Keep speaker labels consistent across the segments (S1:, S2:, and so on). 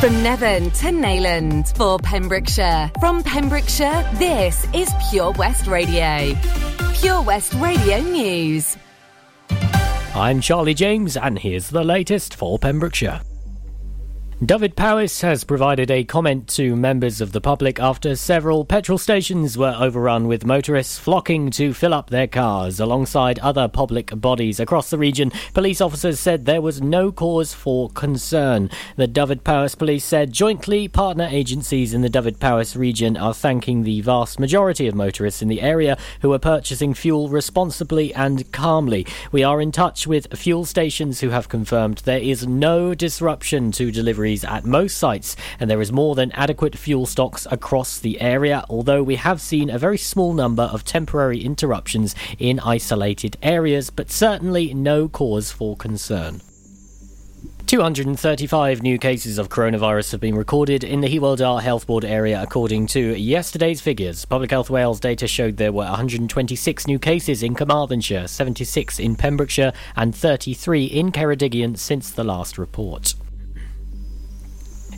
S1: From Nevern to Neyland for Pembrokeshire. From Pembrokeshire, this is Pure West Radio. Pure West Radio News.
S2: I'm Charlie James, and here's the latest for Pembrokeshire. Dyfed-Powys has provided a comment to members of the public after several petrol stations were overrun with motorists flocking to fill up their cars. Alongside other public bodies across the region, police officers said there was no cause for concern. The Dyfed-Powys police said jointly partner agencies in the Dyfed-Powys region are thanking the vast majority of motorists in the area who are purchasing fuel responsibly and calmly. We are in touch with fuel stations who have confirmed there is no disruption to delivery at most sites, and there is more than adequate fuel stocks across the area, although we have seen a very small number of temporary interruptions in isolated areas, but certainly no cause for concern. 235 new cases of coronavirus have been recorded in the Hywel Dda Health Board area, according to yesterday's figures. Public Health Wales data showed there were 126 new cases in Carmarthenshire, 76 in Pembrokeshire, and 33 in Ceredigion since the last report.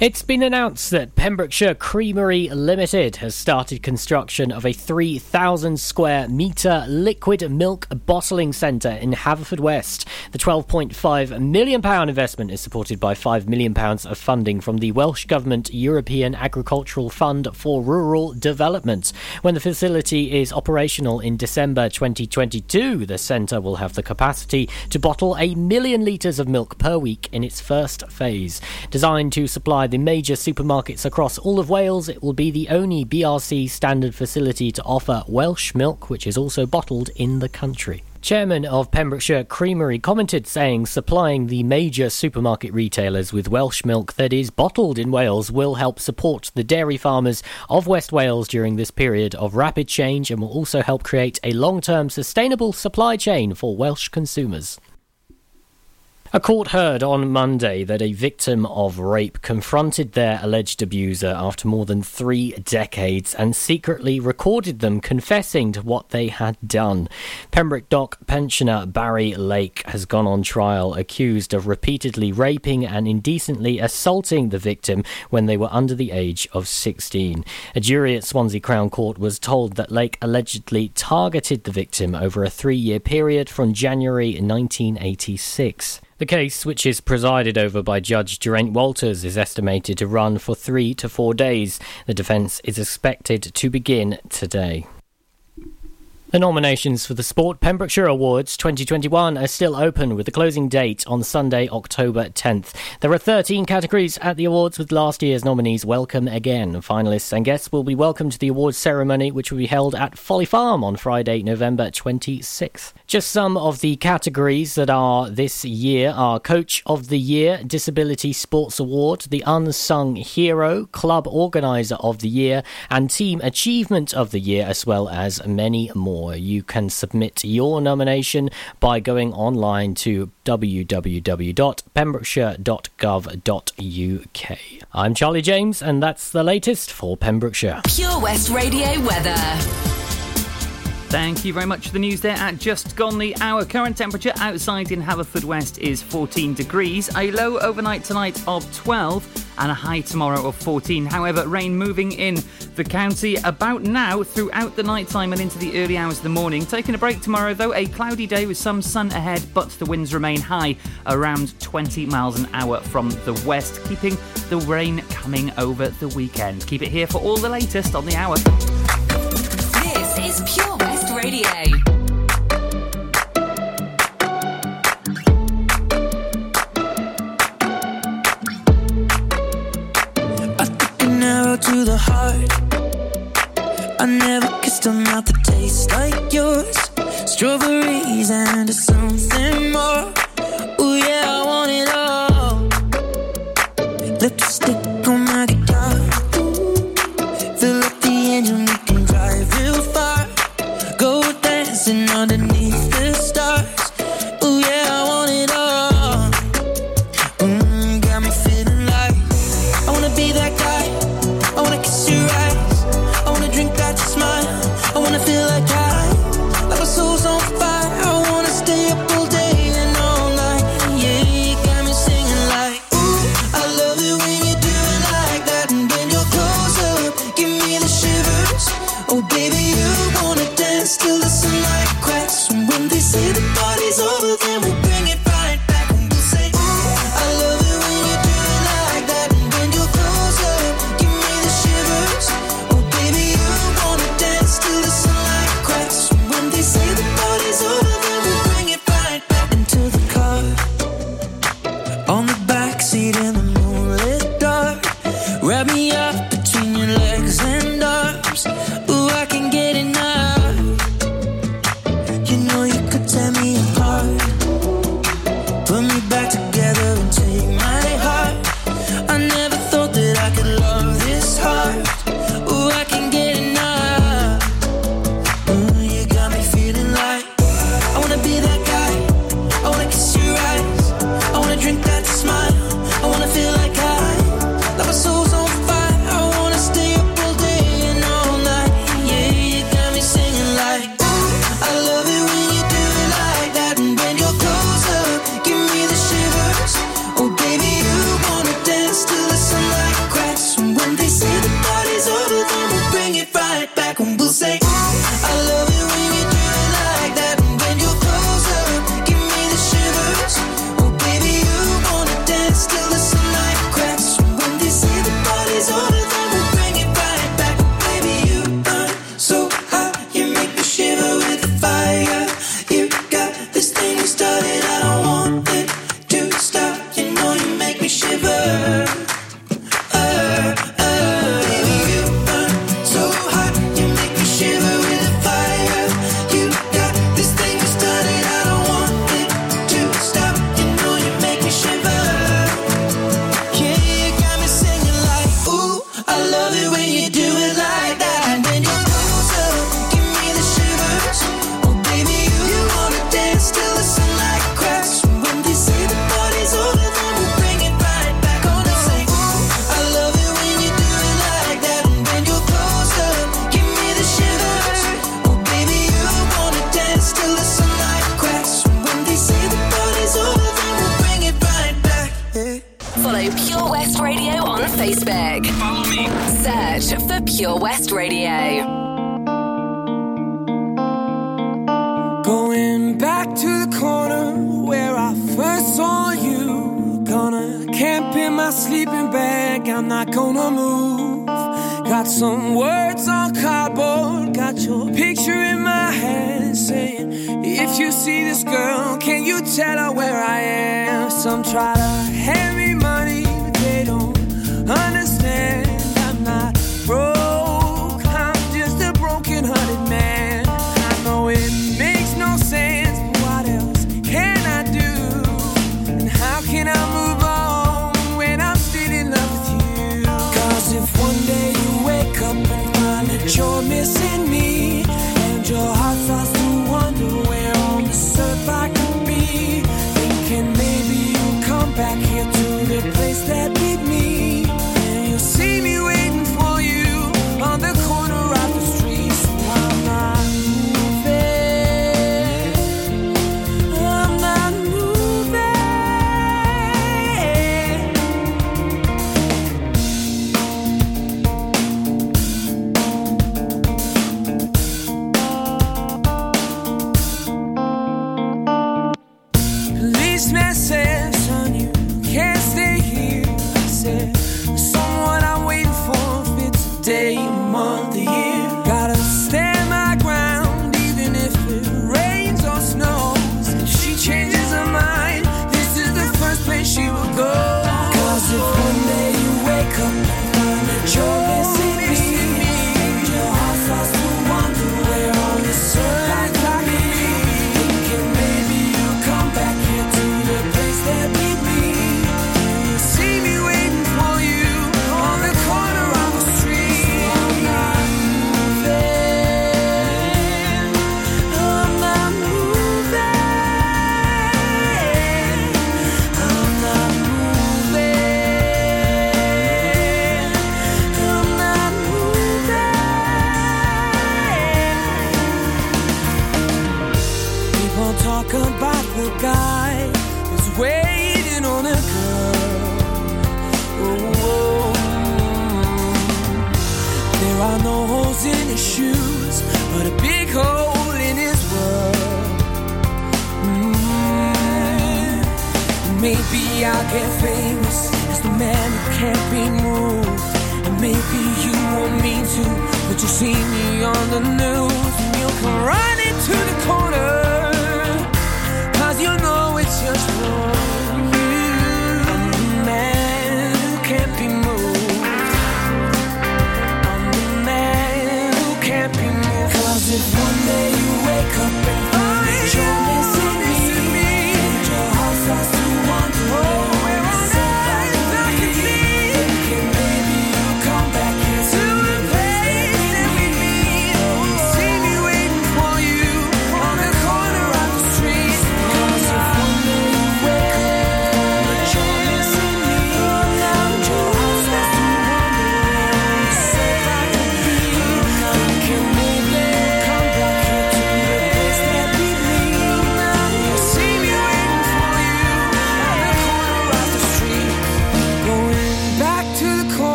S2: It's been announced that Pembrokeshire Creamery Limited has started construction of a 3,000 square metre liquid milk bottling centre in Haverfordwest. The £12.5 million investment is supported by £5 million of funding from the Welsh Government European Agricultural Fund for Rural Development. When the facility is operational in December 2022, the centre will have the capacity to bottle a million litres of milk per week in its first phase. Designed to supply the major supermarkets across all of Wales, it will be the only BRC standard facility to offer Welsh milk, which is also bottled in the country. Chairman of Pembrokeshire Creamery commented saying supplying the major supermarket retailers with Welsh milk that is bottled in Wales will help support the dairy farmers of West Wales during this period of rapid change and will also help create a long term sustainable supply chain for Welsh consumers. A court heard on Monday that a victim of rape confronted their alleged abuser after more than three decades and secretly recorded them confessing to what they had done. Pembroke Dock pensioner Barry Lake has gone on trial accused of repeatedly raping and indecently assaulting the victim when they were under the age of 16. A jury at Swansea Crown Court was told that Lake allegedly targeted the victim over a three year period from January 1986. The case, which is presided over by Judge Geraint Walters, is estimated to run for three to four days. The defence is expected to begin today. The nominations for the Sport Pembrokeshire Awards 2021 are still open with the closing date on Sunday, October 10th. There are 13 categories at the awards with last year's nominees welcome again. Finalists and guests will be welcomed to the awards ceremony which will be held at Folly Farm on Friday, November 26th. Just some of the categories that are this year are Coach of the Year, Disability Sports Award, the Unsung Hero, Club Organiser of the Year, and Team Achievement of the Year, as well as many more more. You can submit your nomination by going online to www.pembrokeshire.gov.uk. I'm Charlie James, and that's the latest for Pembrokeshire.
S1: Pure West Radio weather.
S3: Thank you very much for the news there at just gone the hour. Current temperature outside in Haverfordwest is 14 degrees, a low overnight tonight of 12 and a high tomorrow of 14. However, rain moving in the county about now throughout the night time and into the early hours of the morning. Taking a break tomorrow, though, a cloudy day with some sun ahead, but the winds remain high, around 20 miles an hour from the west, keeping the rain coming over the weekend. Keep it here for all the latest on the hour.
S1: This is Pure West Radio.
S4: To the heart. I never kissed a mouth that tastes like yours. Strawberries and something more. Oh yeah, I want
S1: Pure West Radio on Facebook.
S3: Follow me.
S1: Search for Pure West Radio.
S4: Going back to the corner where I first saw you. Gonna camp in my sleeping bag, I'm not gonna move. Got some words on cardboard, got your picture in my hand saying, If you see this girl, can you tell her where I am? Some try to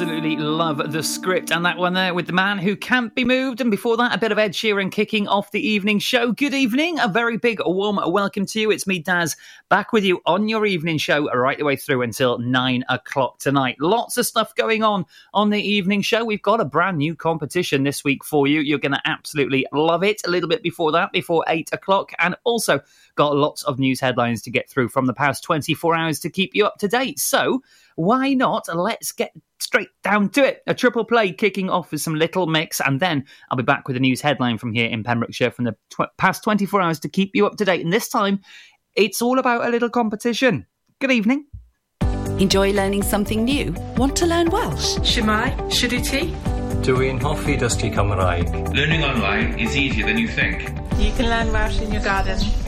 S3: Absolutely love the script and that one there with the man who can't be moved. And before that, a bit of Ed Sheeran kicking off the evening show. Good evening, a very big warm welcome to you. It's me, Daz, back with you on your evening show right the way through until nine o'clock tonight. Lots of stuff going on on the evening show. We've got a brand new competition this week for you. You're going to absolutely love it. A little bit before that, before eight o'clock, and also got lots of news headlines to get through from the past 24 hours to keep you up to date. So, why not? Let's get straight down to it. A triple play kicking off with some little mix, and then I'll be back with a news headline from here in Pembrokeshire from the tw- past 24 hours to keep you up to date. And this time, it's all about a little competition. Good evening.
S5: Enjoy learning something new? Want to learn Welsh?
S6: Shemai, Shuduti.
S7: Dwi'n hoffi dysgu Cymraeg.
S8: Learning online is easier than you think.
S6: You can learn Welsh in your garden.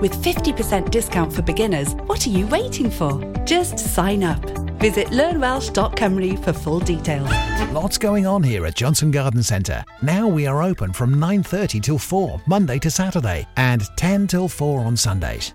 S5: With 50% discount for beginners, what are you waiting for? Just sign up. Visit learnwelsh.com for full details.
S9: Lots going on here at Johnston Garden Centre. Now we are open from 9:30 till 4 Monday to Saturday and 10 till 4 on Sundays.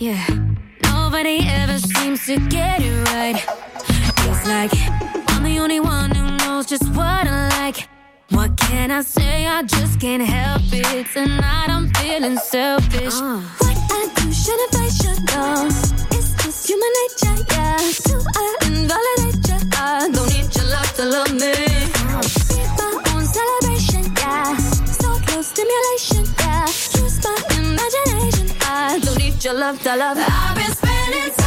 S10: Yeah, nobody ever seems to get it right. It's like I'm the only one who knows just what I like. What can I say? I just can't help it. Tonight I'm feeling selfish. Uh. What I do, shouldn't I should know? It's just human nature, yeah. Do I invalidate you? I don't need your love to love me. Be my own celebration, yeah. So close stimulation, yeah. Use my your love to love. I've been spending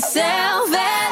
S10: Feeling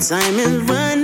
S10: time
S11: is
S12: running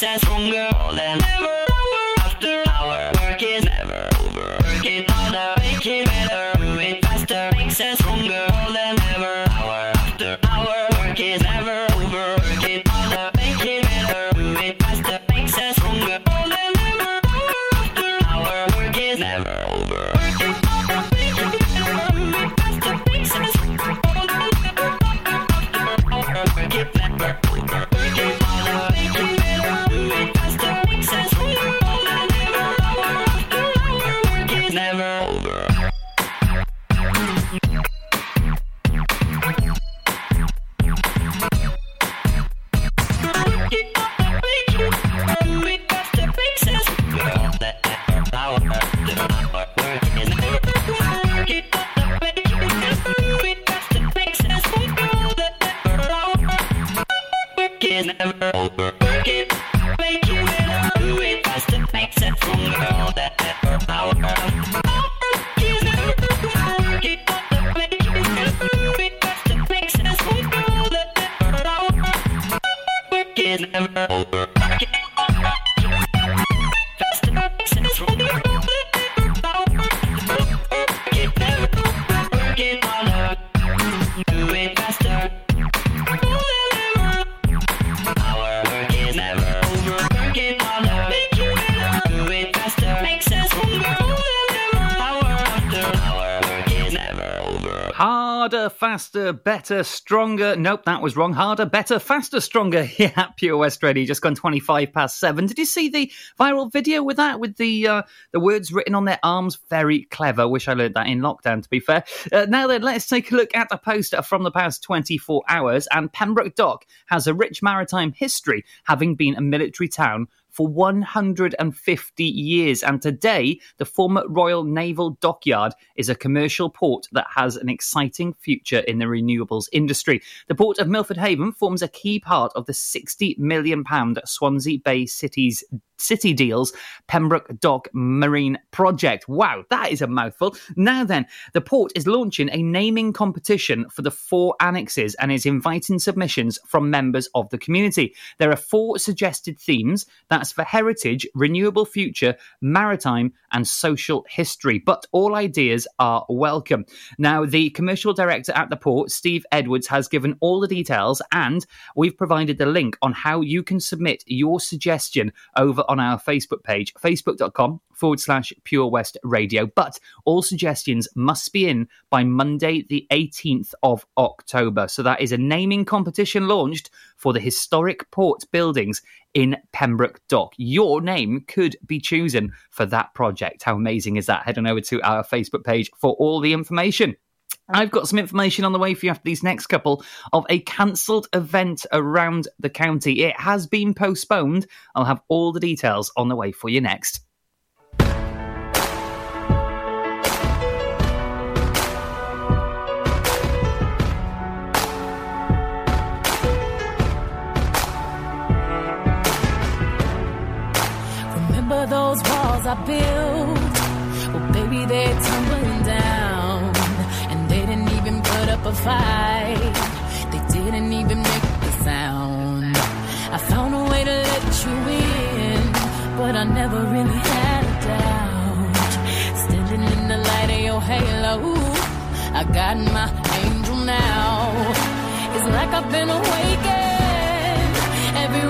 S13: faster, makes us faster, better, stronger.
S3: Nope, that was wrong. Harder, better, faster, stronger. Yeah, Pure West Radio, just gone 25 past seven. Did you see the viral video with that, with the uh, the words written on their arms? Very clever. Wish I learned that in lockdown, to be fair. Uh, now then, let's take a look at a poster from the past 24 hours. And Pembroke Dock has a rich maritime history, having been a military town for 150 years. And today, the former Royal Naval Dockyard is a commercial port that has an exciting future in the renewables industry. The port of Milford Haven forms a key part of the 60 million pound Swansea Bay City's City Deals Pembroke Dock Marine Project. Wow, that is a mouthful. Now then, the port is launching a naming competition for the four annexes and is inviting submissions from members of the community. There are four suggested themes that's for heritage, renewable future, maritime, and social history. But all ideas are welcome. Now, the commercial director at the port, Steve Edwards, has given all the details and we've provided the link on how you can submit your suggestion over on our Facebook page, facebook.com forward slash Pure West Radio. But all suggestions must be in by Monday, the 18th of October. So that is a naming competition launched for the historic port buildings in Pembroke Dock. Your name could be chosen for that project. How amazing is that? Head on over to our Facebook page for all the information. I've got some information on the way for you after these next couple of a cancelled event around the county. It has been postponed. I'll have all the details on the way for you next.
S14: Remember those walls I built? fight. They didn't even make the sound. I found a way to let you in, but I never really had a doubt. Standing in the light of your halo, I got my angel now. It's like I've been awakened. Every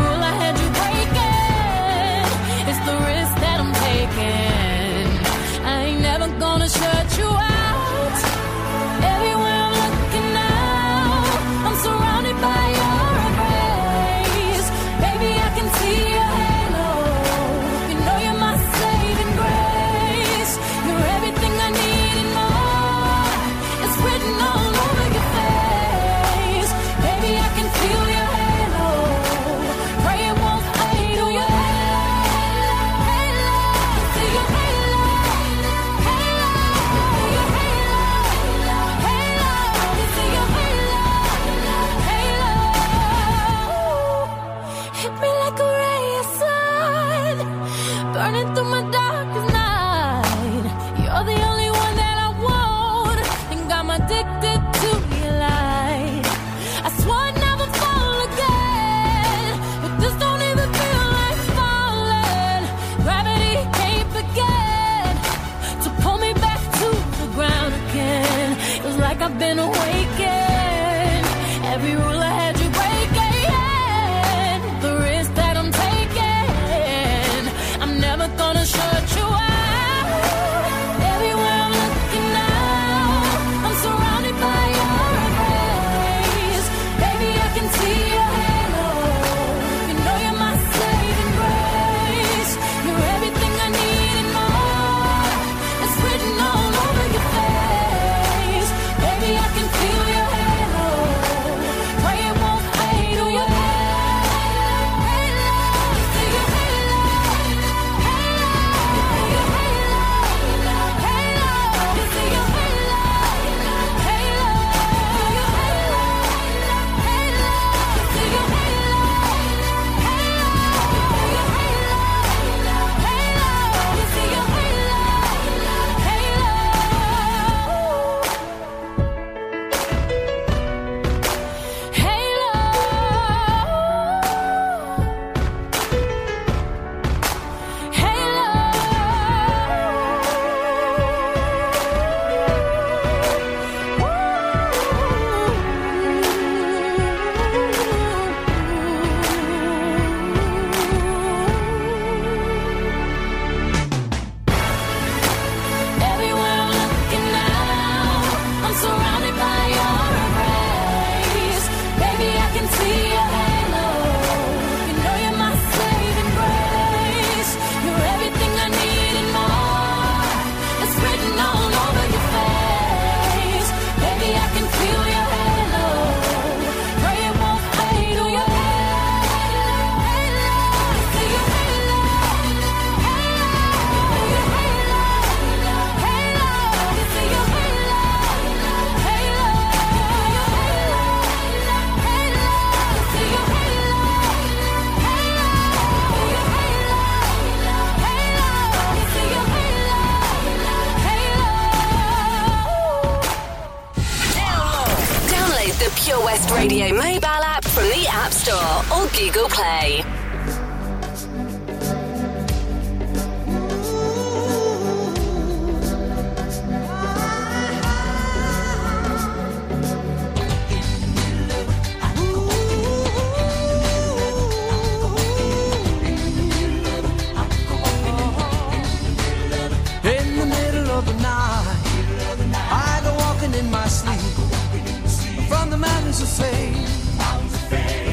S15: fame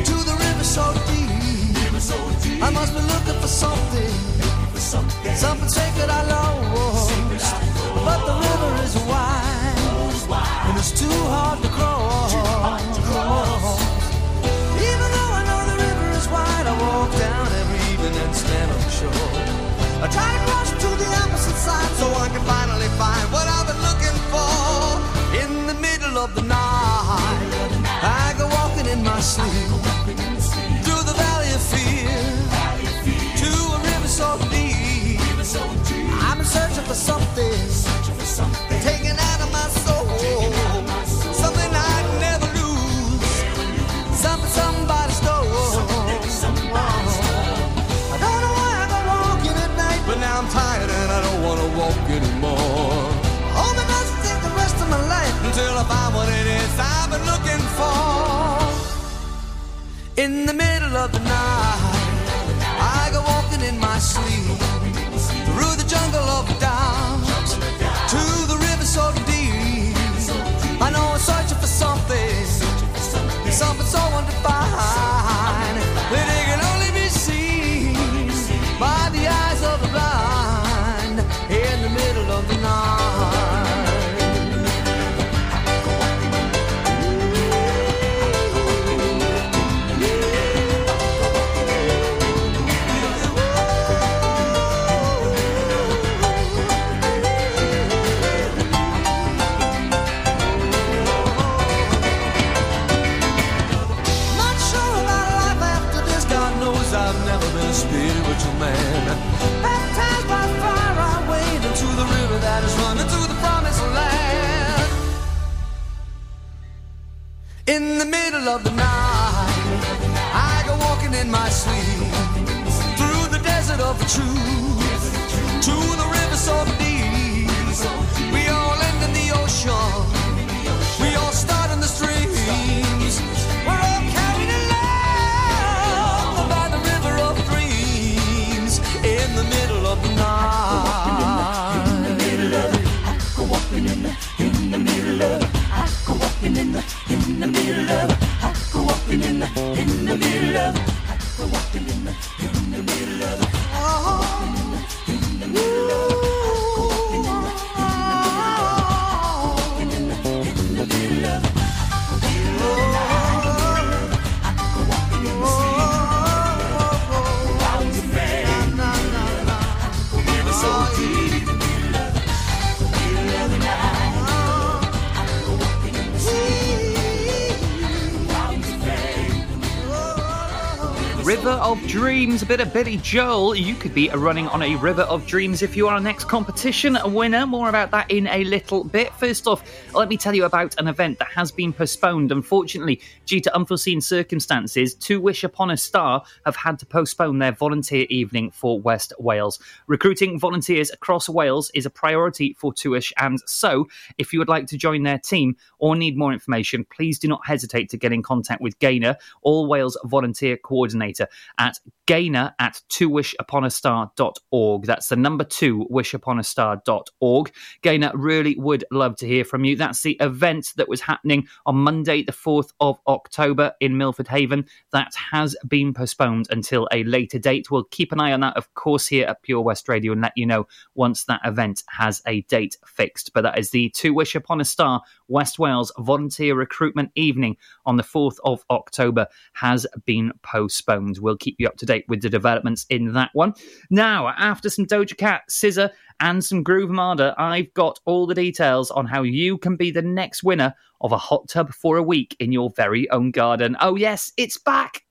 S15: to the river so deep. I must be looking for something, something sacred I lost. But the river is wide, and it's too hard to cross. Even though I know the river is wide, I walk down every evening and stand on the shore. I try to cross to the opposite side so I can finally find what I've been looking for. In the middle of the night, sleep through the valley of fear to a river so deep. I'm in search for something taken out of my soul, something I'd never lose, something somebody stole. I don't know why I walking at night, but now I'm tired and I don't wanna walk anymore. Only must take the rest of my life until I find what it is I've been looking for. In the middle of the night, I go walking in my sleep through the
S10: jungle A bit of Billy Joel. You could be running on a River of Dreams if you are our next competition winner. More about that in a little bit. First off, let me tell you about an event that has been postponed. Unfortunately, due to unforeseen circumstances, Two Wish Upon a Star have had to postpone their volunteer evening for West Wales. Recruiting volunteers across Wales is a priority for Two Wish, and so if you would like to join their team or need more information, please do not hesitate to get in contact with Gaynor, All Wales Volunteer Coordinator, at gaynor at twowishuponastar.org. That's the number two, wishuponastar.org. Gaynor really would love to hear from you. That's the event that was happening on Monday, the 4th of October in Milford Haven. That has been postponed until a later date. We'll keep an eye on that, of course, here at Pure West Radio and let you know once that event has a date fixed. But that is the Two Wish Upon a Star West Wales Volunteer Recruitment Evening on the 4th of October has been postponed. We'll keep you up to date with the developments in that one. Now, after some Doja Cat, SZA, and some Groove Armada, I've got all the details on how you can be the next winner of a hot tub for a week in your very own garden. Oh, yes, it's back.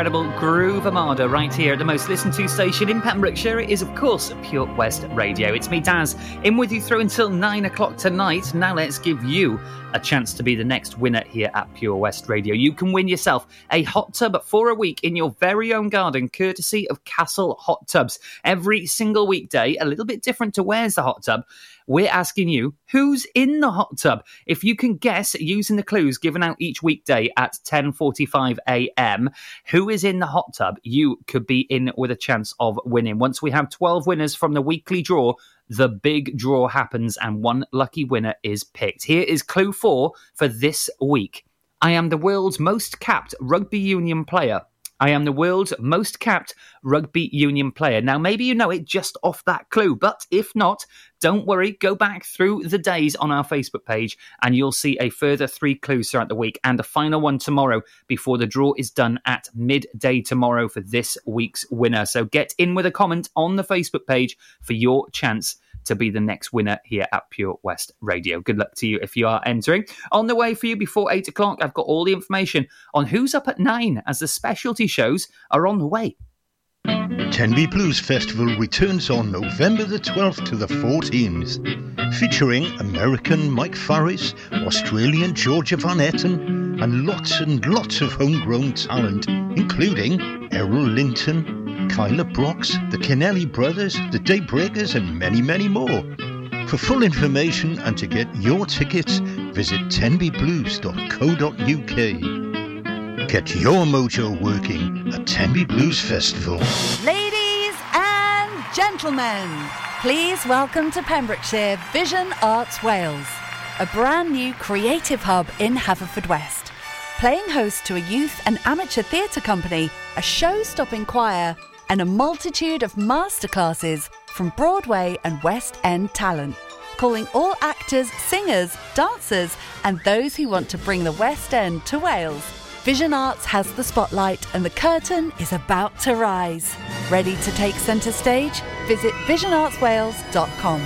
S3: Incredible Groove Armada right here at the most listened to station in Pembrokeshire is, of course, Pure West Radio. It's me, Daz, in with you through until nine o'clock tonight. Now let's give you a chance to be the next winner here at Pure West Radio. You can win yourself a hot tub for a week in your very own garden, courtesy of Castle Hot Tubs. Every single weekday, a little bit different to where's the hot tub we're asking you who's in the hot tub. If you can guess using the clues given out each weekday at 10:45 a.m. who is in the hot tub, you could be in with a chance of winning. Once we have 12 winners from the weekly draw, the big draw happens and one lucky winner is picked. Here is clue 4 for this week. I am the world's most capped rugby union player. I am the world's most capped rugby union player. Now, maybe you know it just off that clue, but if not, don't worry. Go back through the days on our Facebook page and you'll see a further three clues throughout the week and a final one tomorrow before the draw is done at midday tomorrow for this week's winner. So get in with a comment on the Facebook page for your chance to be the next winner here at Pure West Radio. Good luck to you if you are entering. On the way for you before eight o'clock, I've got all the information on who's up at nine as the specialty shows are on the way.
S16: Tenby Blues Festival returns on November the 12th to the 14th, featuring American Mike Farris, Australian Georgia Van Etten, and lots and lots of homegrown talent, including Errol Linton, Kyla Brox, the Kennelly Brothers, the Daybreakers, and many, many more. For full information and to get your tickets, visit tenbyblues.co.uk. Get your mojo working at Tenby Blues Festival.
S5: Ladies and gentlemen, please welcome to Pembrokeshire Vision Arts Wales, a brand new creative hub in Haverfordwest. Playing host to a youth and amateur theatre company, a show stopping choir, and a multitude of masterclasses from Broadway and West End talent. Calling all actors, singers, dancers, and those who want to bring the West End to Wales. Vision Arts has the spotlight and the curtain is about to rise. Ready to take centre stage? Visit visionartswales.com.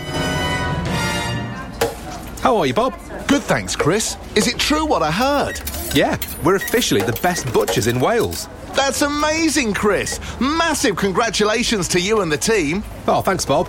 S17: How are you, Bob?
S18: Good, thanks, Chris. Is it true what I heard?
S17: Yeah, we're officially the best butchers in Wales.
S18: That's amazing, Chris. Massive congratulations to you and the team.
S17: Oh, thanks, Bob.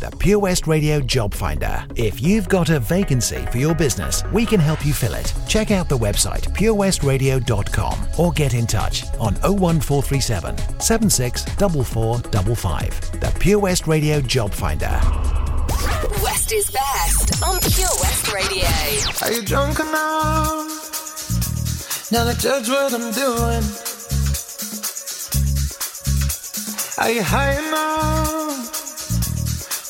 S9: The Pure West Radio Job Finder. If you've got a vacancy for your business, we can help you fill it. Check out the website purewestradio.com or get in touch on 01437 764455. The Pure West Radio Job Finder.
S1: West is best on Pure West Radio.
S4: Are you drunk enough? Now to judge what I'm doing. Are you high enough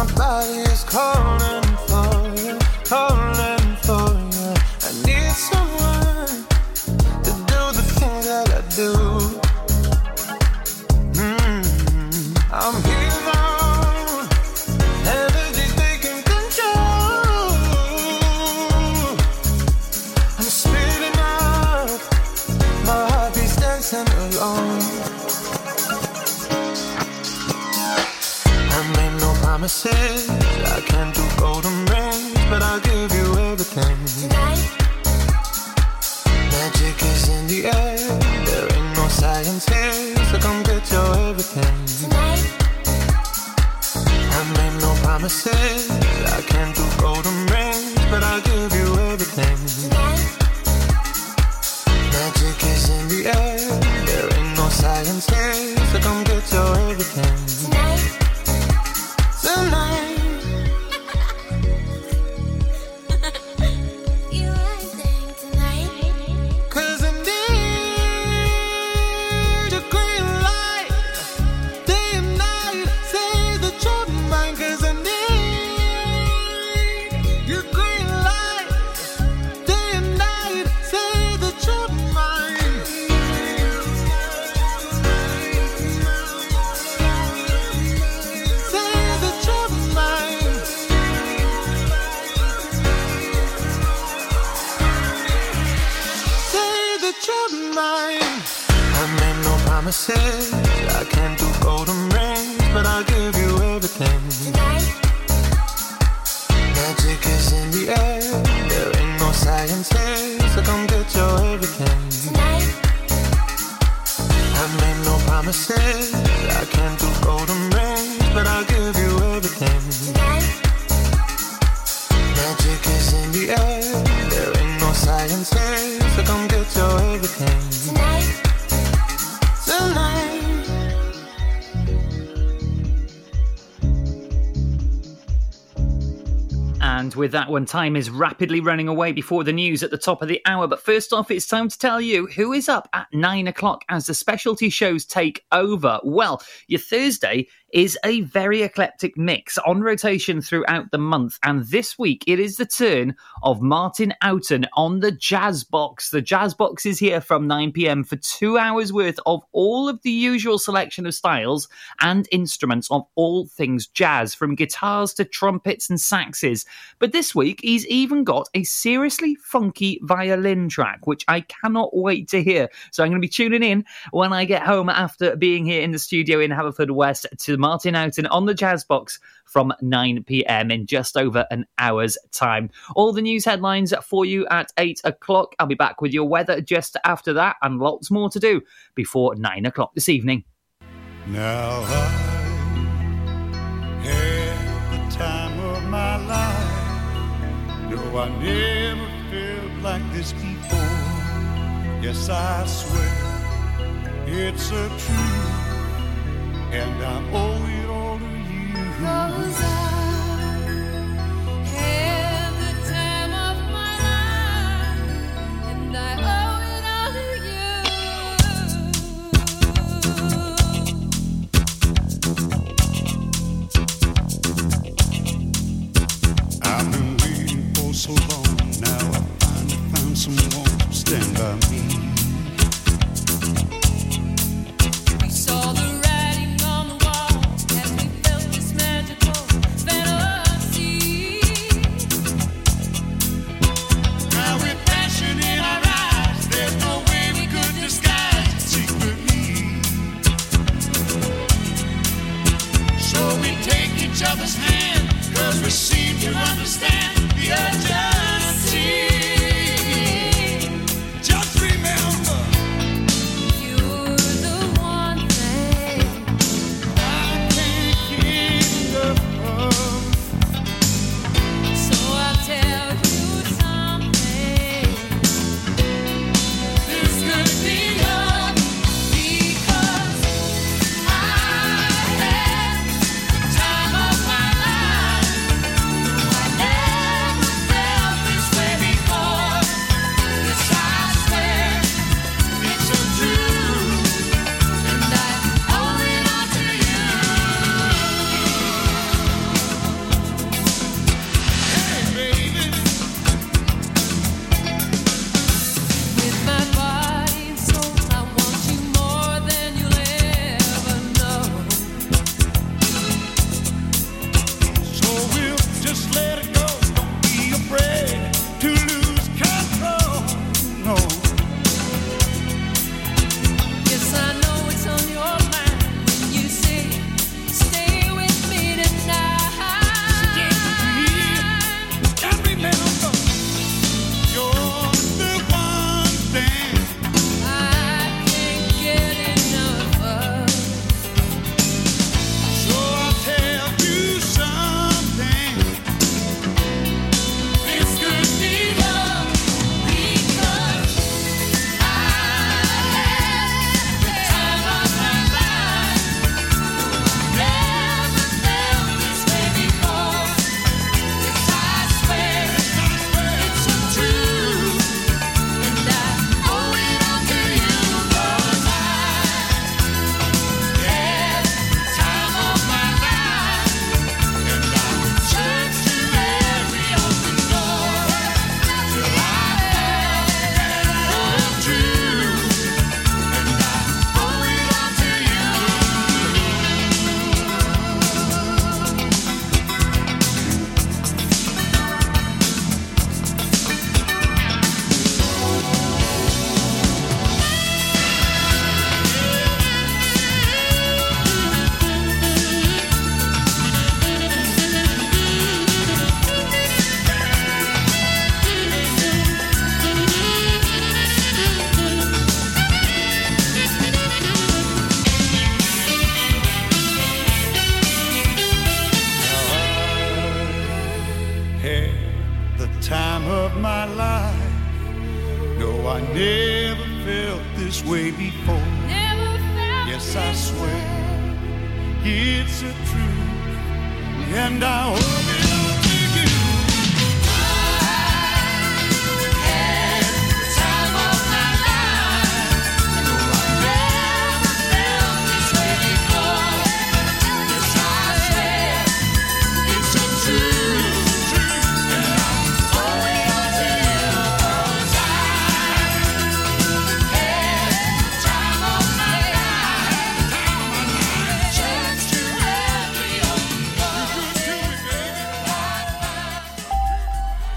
S19: Cause my body is calling for. You, calling
S3: With that one, time is rapidly running away before the news at the top of the hour. But first off, it's time to tell you who is up at nine o'clock as the specialty shows take over. Well, your Thursday is a very eclectic mix on rotation throughout the month. And this week, it is the turn of Martin Outen on the Jazz Box. The Jazz Box is here from 9 pm for two hours worth of all of the usual selection of styles and instruments of all things jazz, from guitars to trumpets and saxes. But this week, he's even got a seriously funky violin track, which I cannot wait to hear. So I'm going to be tuning in when I get home after being here in the studio in Haverfordwest to Martin Outen on the Jazz Box from 9 pm in just over an hour's time. All the news headlines for you at 8 o'clock. I'll be back with your weather just after that and lots more to do before 9 o'clock this evening.
S20: Now I the time of my life. No, I never felt like this before. Yes, I swear it's a truth, and I owe it all to you.
S14: Cause I had the time of my life, and I owe it all to you.
S20: I've been waiting for so long. Now I finally found someone to stand by me.